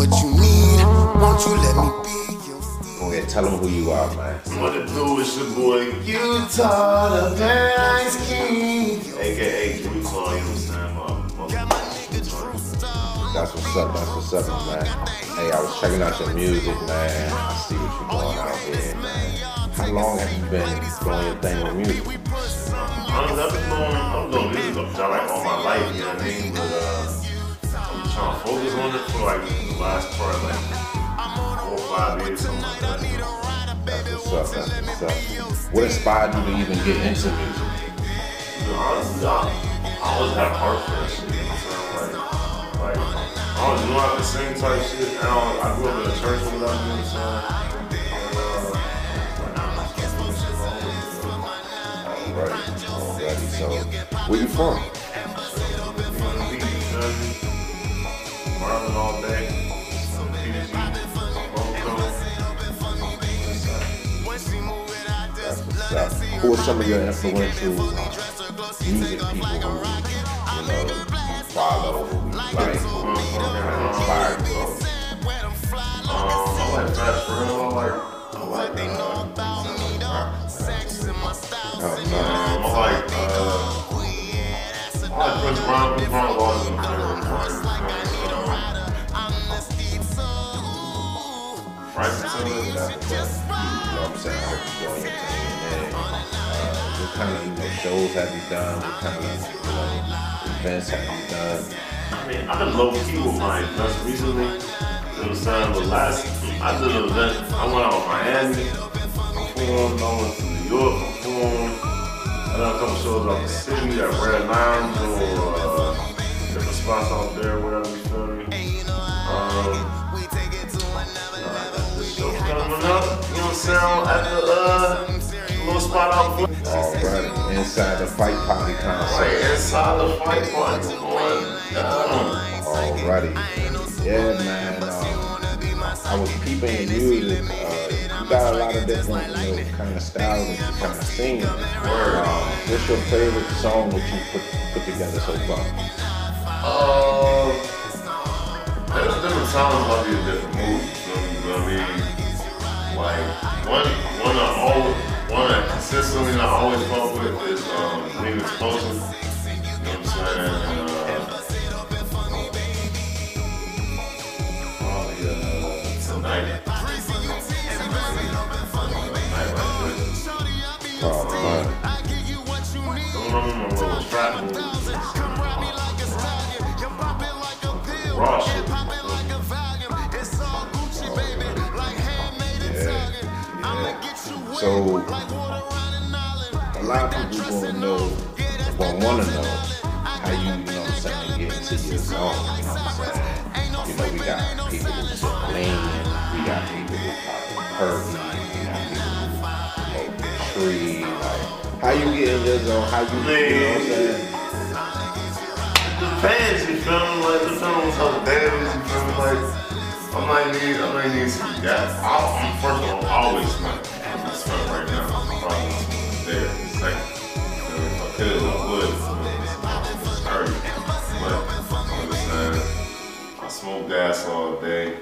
what you need. Won't you let me be your Go ahead, tell them who you are, man. What it do is your boy Utah, the Paradise King. AKA Utah, you know what I'm saying? My, my, That's what's up. That's what's up, man. Hey, I was checking out your music, man. I see what you're doing out here, man. How long have you been doing your thing with music? Honestly, I've been doing, I'm doing music up like all my life, you know what I mean? Trying to focus on it for like the last part, like four or five years, something like that. That's what's up. That's what's up. What inspired you to even get into music? Know, honestly, I, I always had a heart for that shit, you know what I'm saying? Like, like, I don't know how to sing type shit. I, don't, I grew up in a church with that, you know what I'm saying? And, uh, like, I'm just doing shit my own, you know? Alright, already. So, where you from? Marlin all day. PG, That's what's. Who are some of your influential uh, music people who, you know, follow, like, who kind of inspire you? Um, I like Josh Real. I like, I like, uh, Oh, no. um, I like, uh, I like Chris Brown. Chris Brown kind of, you know, shows have you done? What kind of, you know, events have you done? I mean, I've been low key with my events recently. You know what I'm saying? But last, I did an event. I went out to Miami, I performed. I went to New York, I performed. I done a couple shows out the city at Red Lounge or uh, different spots out there, whatever you feel me. Um, coming up, you know what I'm saying? At the uh, spot out there. Alright, inside the fight party concert. Right inside the fight party. Going down. Alrighty. Yeah, man. Um, I was peeping your music. Uh, you got a lot of different, you know, kind of styles you kind of sing. Um, what's your favorite song that you put put together so far? Uh, there's different I'll be in different moods. You know what I mean? Like one, one I always, one consistently I always fuck with is um, Lean Explosion. You know what I'm saying? So, a lot of people want to know, want want to know how you, you know what I'm saying, get into your zone. You know what I'm saying? You know, we got people who just lean, we got people who probably pervy, we got people who tree. Like, how you get in your zone? How you, you know what I'm saying? Depends, you feel me? Like, depends on what's up days, you feel me? Like, I might need, I might need some gas. I'll, I'm first of all, always smoke. Smoke gas all day.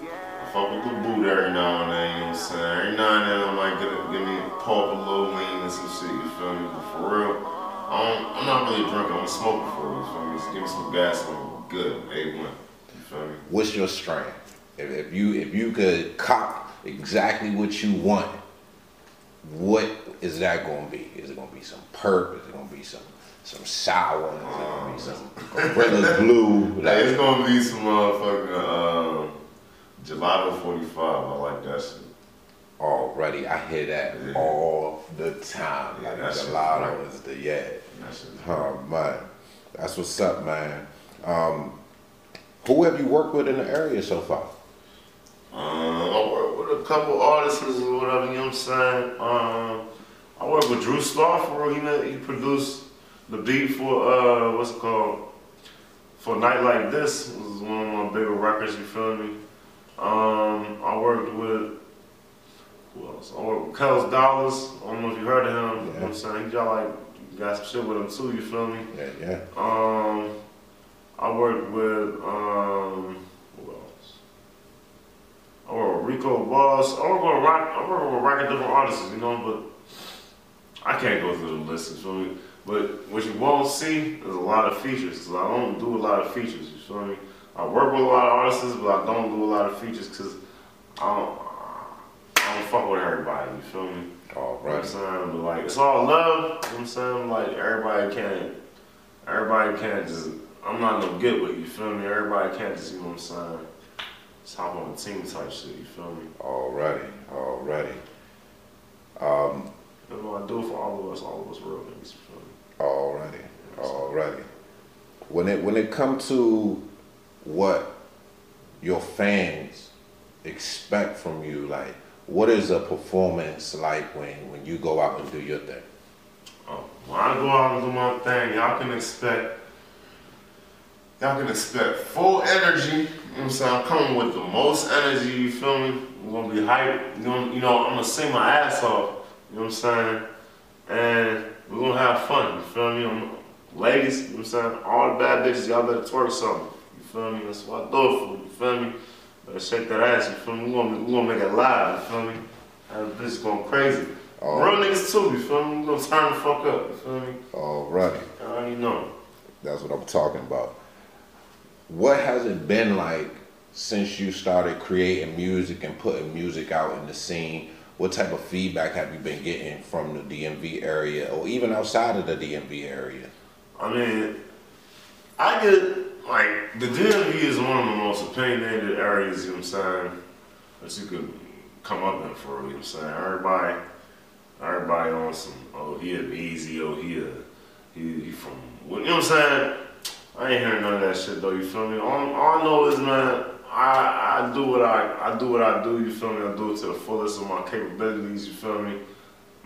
I fuck with the boot every now and then, you know what I'm saying? Every now and then I might get a, give me a pulp, a little lean and some shit, you feel me? But for real, I I'm not really drinking, I'm smoker for real, you feel me? Just give me some gas I'm good, A1. You feel me? What's your strength? If, if you if you could cop exactly what you want, what is that going to be? Is it going to be some perp? Is it going to be some some sour? Is it going to be some Gorillas blue? Hey, Like, it's gonna be some motherfucking uh, gelato 45. I like that shit. already, I hear that Yeah. all the time. Yeah, Like gelato is the yeah. That shit. Oh man, that's what's up, man. Um, who have you worked with in the area so far? Um, I work with a couple artists or whatever, you know what I'm saying? Um, I work with Drew Starr he, he produced the beat for, uh, what's it called? For a Night Like This, was one of my bigger records, you feel me? Um, I worked with, who else? I worked with Kels Dollars, I don't know if you heard of him, you know what I'm saying? He got like, got some shit with him too, you feel me? Yeah, yeah. Um, I worked with um, who else? I worked with Rico Boss. I work with rock. I work with rocking different artists, you know, but I can't go through the list. You feel me? But what you won't see is a lot of features. Cause I don't do a lot of features. You feel me? I work with a lot of artists, but I don't do a lot of features because I don't. I don't fuck with everybody. You feel me? All You know what I'm saying? But like, it's all love. You know what I'm saying? Like, everybody can't, everybody can't just, I'm not no get with, you feel me? Everybody can't just, you know what I'm saying? Just hop on a team type shit, you feel me? Alrighty. Alrighty. Um, You know, I do it for all of us, all of us real niggas, you feel me? Alrighty, alrighty. When it when it comes to what your fans expect from you, like what is a performance like when when you go out and do your thing? Oh, when I go out and do my thing, y'all can expect, y'all can expect full energy. You know what I'm saying? I'm coming with the most energy. You feel me? We're gonna be hyped. You know, you know, I'm gonna sing my ass off. You know what I'm saying? And we're gonna have fun. You feel me? I'm, ladies, you know what I'm saying? All the bad bitches, y'all better twerk something. You feel me? That's what I do for. You feel me? Better shake that ass. You feel me? We're gonna, we gonna make it live. You feel me? That bitch going crazy. Oh. Real niggas too. You feel me? We gonna turn the fuck up. You feel me? Alrighty, I already know. that's what I'm talking about. What has it been like since you started creating music and putting music out in the scene? What type of feedback have you been getting from the DMV area or even outside of the DMV area? I mean, I get like the DMV is one of the most opinionated areas. You know what I'm saying? That you could come up in for. You know what I'm saying? Everybody, everybody on some. Oh, he a easy. Oh, he a he, he from. You know what I'm saying? I ain't hearing none of that shit though. You feel me? All, all I know is man. I, I do what I I do what I do. You feel me? I do it to the fullest of my capabilities. You feel me?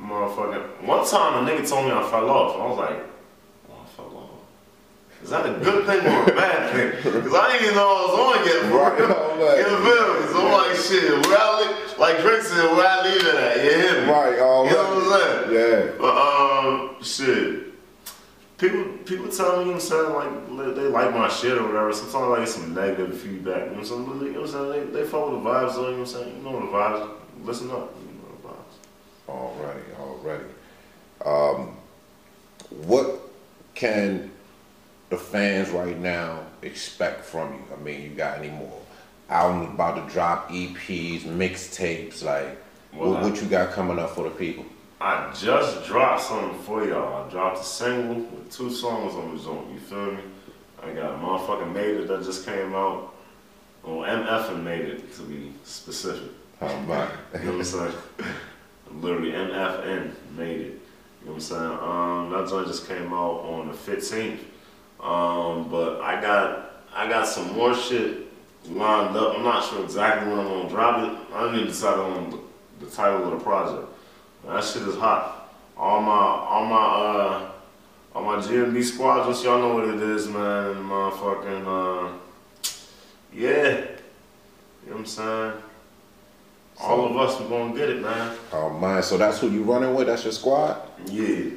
Motherfucking. One time a nigga told me I fell off. I was like, oh, I fell off. Is that a good thing or a bad thing? Because I didn't even know I was on yet. For Right. You feel me? So I'm like, shit, where I li- like Drake said, where I leave it at? You hear me? Right, alright. You know what I'm saying? Yeah. But um, shit. People, people tell me, you know what I'm saying, like they like my shit or whatever. Sometimes I get some negative feedback. You know what I'm saying? But, you know what I'm saying? They, they follow the vibes, though. You know what I'm saying? You know the vibes. Listen up. You know the vibes. Alrighty, alrighty. Um, what can the fans right now expect from you? I mean, you got any more albums about to drop, EPs, mixtapes? Like, what, what you got coming up for the people? I just dropped something for y'all. I dropped a single with two songs on the joint. You feel me? I got a motherfucking Made It that just came out. Well, MF and Made It to be specific. How about it? You know what I'm saying? Literally MFN made it. You know what I'm saying? Um, that joint just came out on the 15th. Um, but I got I got some more shit lined up. I'm not sure exactly when I'm gonna drop it. I didn't even decide on the, the title of the project. That shit is hot. All my all my uh all my GMB squadrons, y'all know what it is, man. Motherfucking uh yeah. You know what I'm saying? All of us, we gonna get it, man. Oh man, so that's who you running with? That's your squad? Yeah.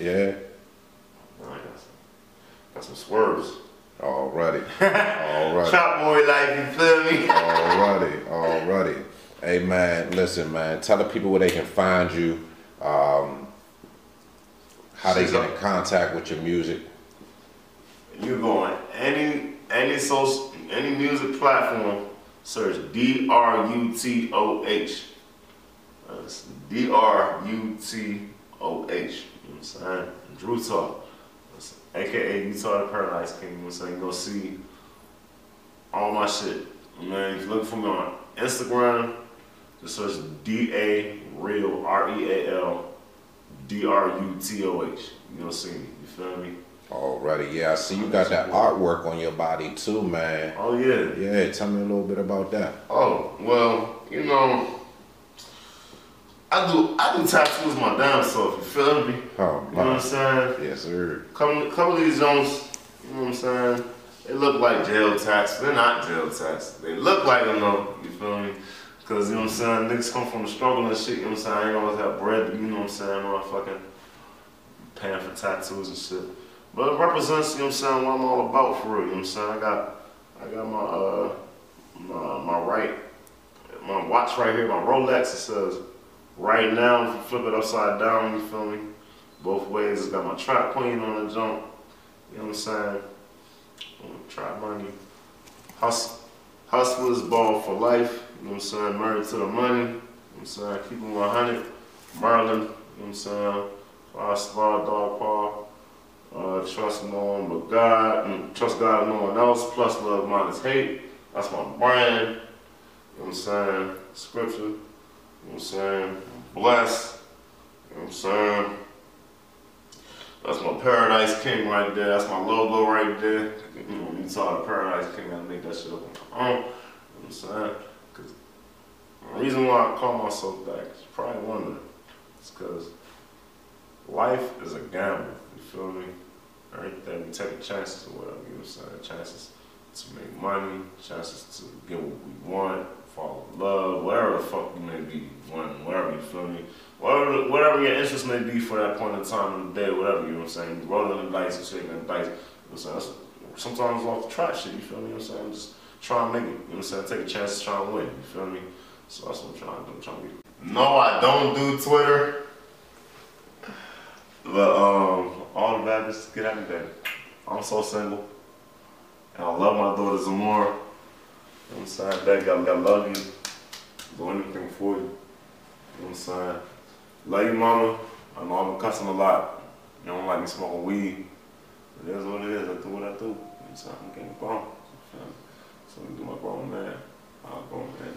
Yeah. I got some, got some swerves. Alrighty. Alrighty. Chop boy life, you feel me? Alrighty, alrighty. Hey man, listen man, tell the people where they can find you, um, how they get in contact with your music. You go on any any social any music platform, search D R U T O H. D R U T O H. You know what I'm saying? Drew Talk. AKA Utah the Paradise King. You know what I'm saying? You gonna see all my shit. Man, if you look for me on Instagram, just search D A Real R E A L D R U T O H. You gonna see me. You feel me? Alrighty, yeah, I see you got that artwork on your body too, man. Oh yeah. Yeah, tell me a little bit about that. Oh, well, you know, I do I do tattoos my damn self, you feel me? Oh, You know what I'm saying? Yes, sir. Couple, couple of these Jones, you know what I'm saying? They look like jail tats. They're not jail tats. They look like them though, you feel me? Cause you know what I'm saying, niggas come from the struggle and shit, you know what I'm saying? I ain't always have bread, you know what I'm saying, motherfucking paying for tattoos and shit. But it represents, you know what I'm saying, what I'm all about for real, you know what I'm saying? I got I got my uh my my right my watch right here, my Rolex, it says right now, if you flip it upside down, you feel me? Both ways, it's got my trap queen on the jump. You know what I'm saying? Trap money. Hustle, hustlers ball for life. You know what I'm saying? Married to the money. You know what I'm saying? Keep it 100. Merlin. You know what I'm saying? Five star dog paw. Uh, trust no one but God. And trust God and no one else. Plus love minus hate. That's my brand. You know what I'm saying? Scripture. You know what I'm saying? Bless. You know what I'm saying? That's my Paradise King right there. That's my logo right there. You know, when you saw the Paradise King, I make that shit up on my own. You know what I'm saying? Cause the reason why I call myself that, you probably wondering, it's because life is a gamble. You feel me? Everything we take chances or whatever. You know what I'm saying? Chances to make money, chances to get what we want, fall in love, whatever the fuck you may be wanting, whatever you feel me. Whatever, whatever your interest may be for that point in time in the day, whatever, you know what I'm saying? Rolling the dice and shaking the dice. You know what I'm saying? That's, sometimes off the track shit, you feel me? You know what I'm saying? Just try and make it. You know what I'm saying? Take a chance to try and win. You feel me? So that's what I'm trying to do. I'm trying to be. No, I don't do Twitter. But um, all the bad get out of there. I'm so single. And I love my daughter more. You know what I'm saying? Baby, I, I love you. Do anything for you. You know what I'm saying? Love you, mama. I know I'm cussing a lot. You don't like me smoking weed. But It is what it is. I do what I do. You know what I'm saying? I'm getting grown. You? So I do my grown man. I'll grown man